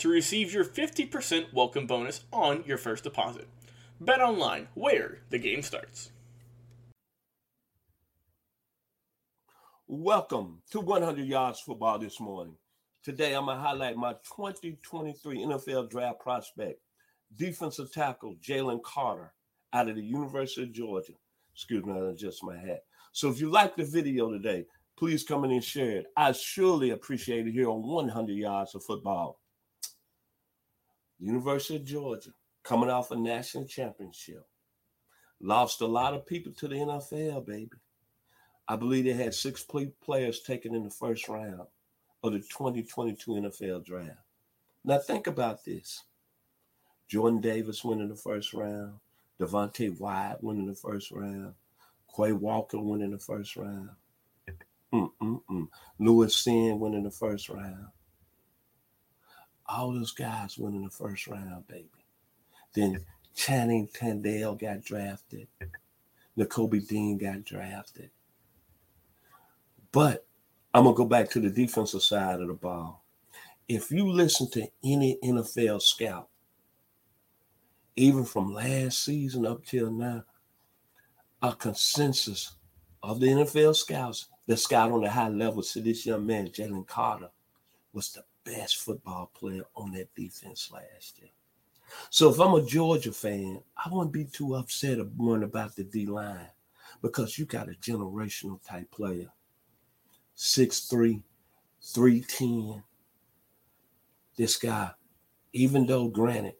to receive your 50% welcome bonus on your first deposit. Bet online, where the game starts. Welcome to 100 Yards Football this morning. Today, I'm going to highlight my 2023 NFL draft prospect, defensive tackle Jalen Carter out of the University of Georgia. Excuse me, I adjust my hat. So if you like the video today, please come in and share it. I surely appreciate it here on 100 Yards of Football. University of Georgia, coming off a national championship. Lost a lot of people to the NFL, baby. I believe they had six players taken in the first round of the 2022 NFL draft. Now think about this. Jordan Davis went in the first round, Devonte Wyatt went in the first round, Quay Walker went in the first round, Mm-mm-mm. Lewis Cine winning the first round all those guys went in the first round, baby. Then Channing Tindall got drafted. Nakobe Dean got drafted. But I'm gonna go back to the defensive side of the ball. If you listen to any NFL scout, even from last season up till now, a consensus of the NFL scouts that scout on the high level to this young man, Jalen Carter, was the best football player on that defense last year. So if I'm a Georgia fan, I wouldn't be too upset about the D line because you got a generational type player. 6'3, 310. This guy, even though granted,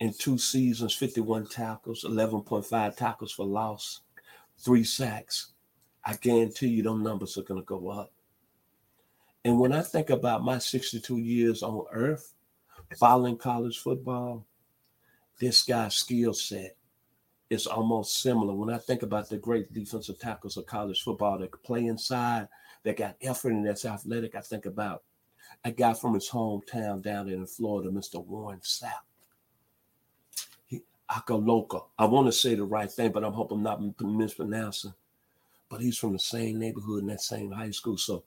in two seasons, 51 tackles, 11.5 tackles for loss, three sacks. I guarantee you, those numbers are going to go up. And when I think about my 62 years on earth, following college football, this guy's skill set is almost similar. When I think about the great defensive tackles of college football that play inside, that got effort and that's athletic, I think about a guy from his hometown down in Florida, Mr. Warren Sapp. He, Akaloka. I want to say the right thing, but I'm hoping I'm not mispronouncing. But he's from the same neighborhood in that same high school. So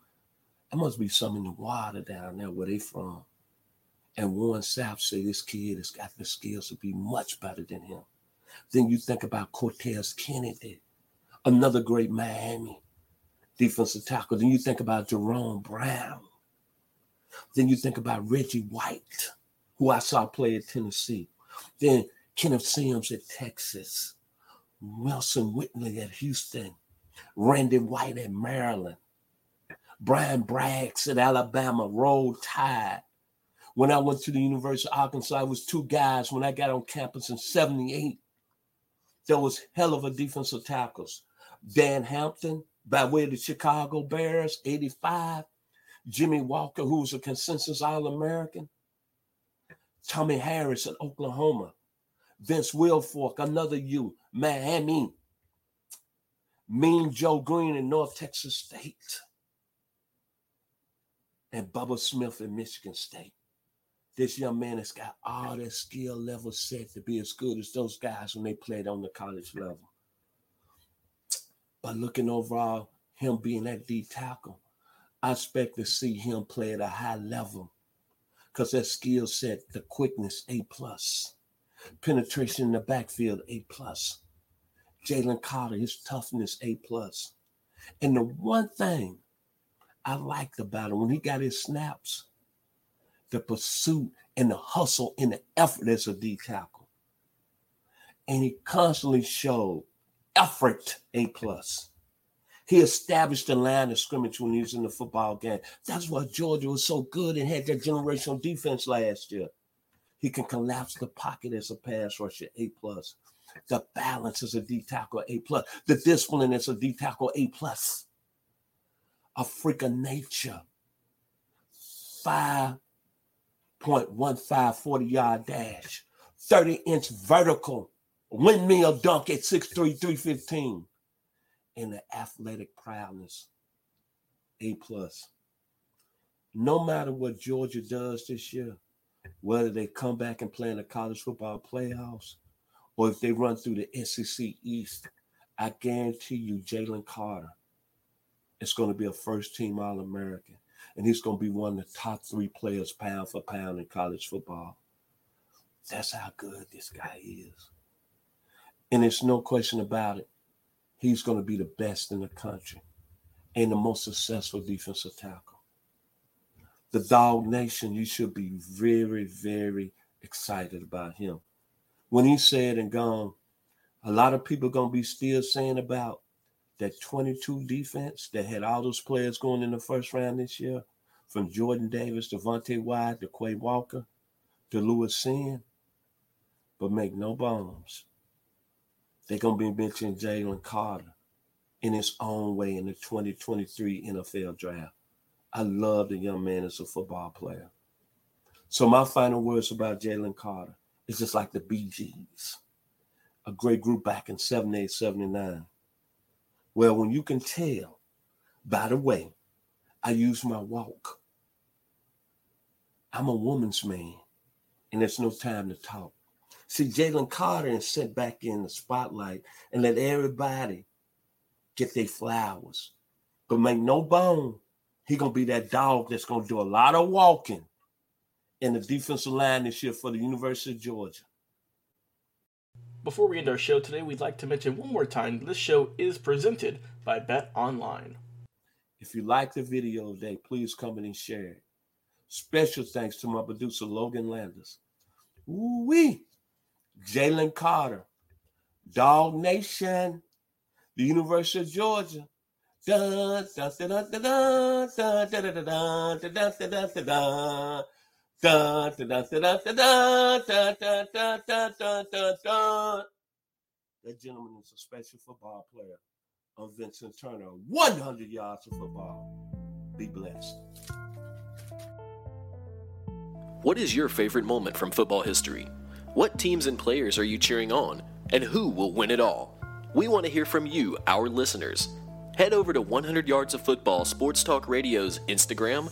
there must be some in the water down there where they from. And Warren Sapp say this kid has got the skills to be much better than him. Then you think about Cortez Kennedy, another great Miami defensive tackle. Then you think about Jerome Brown. Then you think about Reggie White, who I saw play at Tennessee. Then Kenneth Sims at Texas. Wilson Whitley at Houston. Randy White at Maryland. Brian Braggs at Alabama. Roll Tide. When I went to the University of Arkansas, it was two guys when I got on campus in 78. There was hell of a defensive tackles. Dan Hampton, by way of the Chicago Bears, 85. Jimmy Walker, who was a consensus All American. Tommie Harris at Oklahoma. Vince Wilfork, another you, Miami. Mean Joe Greene in North Texas State. And Bubba Smith in Michigan State. This young man has got all that skill level set to be as good as those guys when they played on the college level. But looking overall, him being that D tackle, I expect to see him play at a high level because that skill set, the quickness, A plus, penetration in the backfield, A plus. Jalen Carter, his toughness, A plus. And the one thing I liked about him when he got his snaps, the pursuit and the hustle and the effort as a D tackle. And he constantly showed effort A plus. He established the line of scrimmage when he was in the football game. That's why Georgia was so good and had that generational defense last year. He can collapse the pocket as a pass rusher, A plus. The balance as a D tackle, A plus. The discipline as a D tackle, A plus. A freak of nature. 5.15 40 yard dash, 30 inch vertical windmill dunk at 6'3, 315. And the athletic proudness, A plus. No matter what Georgia does this year, whether they come back and play in the college football playoffs or if they run through the SEC East, I guarantee you Jalen Carter is going to be a first team All American. And he's going to be one of the top three players pound for pound in college football. That's how good this guy is. And there's no question about it. He's going to be the best in the country and the most successful defensive tackle. The Dawg Nation, you should be very, very excited about him. When he said and gone, a lot of people going to be still saying about that 22 defense that had all those players going in the first round this year, from Jordan Davis to Devonte Wyatt to Quay Walker to Lewis Cine. But make no bones, they're going to be mentioning Jalen Carter in his own way in the 2023 NFL draft. I love the young man as a football player. So my final words about Jalen Carter is just like the Bee Gees, a great group back in 78, 79. Well, when you can tell, by the way, I use my walk. I'm a woman's man, and there's no time to talk. See, Jalen Carter and sit back in the spotlight and let everybody get their flowers. But make no bone, he gonna be that dog that's gonna do a lot of walking in the defensive line this year for the University of Georgia. Before we end our show today, we'd like to mention one more time this show is presented by Bet Online. If you like the video today, please comment and share it. Special thanks to my producer Logan Landers. Ooh wee! Jalen Carter, Dawg Nation, the University of Georgia. That gentleman is a special football player. I'm Vincent Turner. 100 yards of football. Be blessed. What is your favorite moment from football history? What teams and players are you cheering on? And who will win it all? We want to hear from you, our listeners. Head over to 100 Yards of Football Sports Talk Radio's Instagram,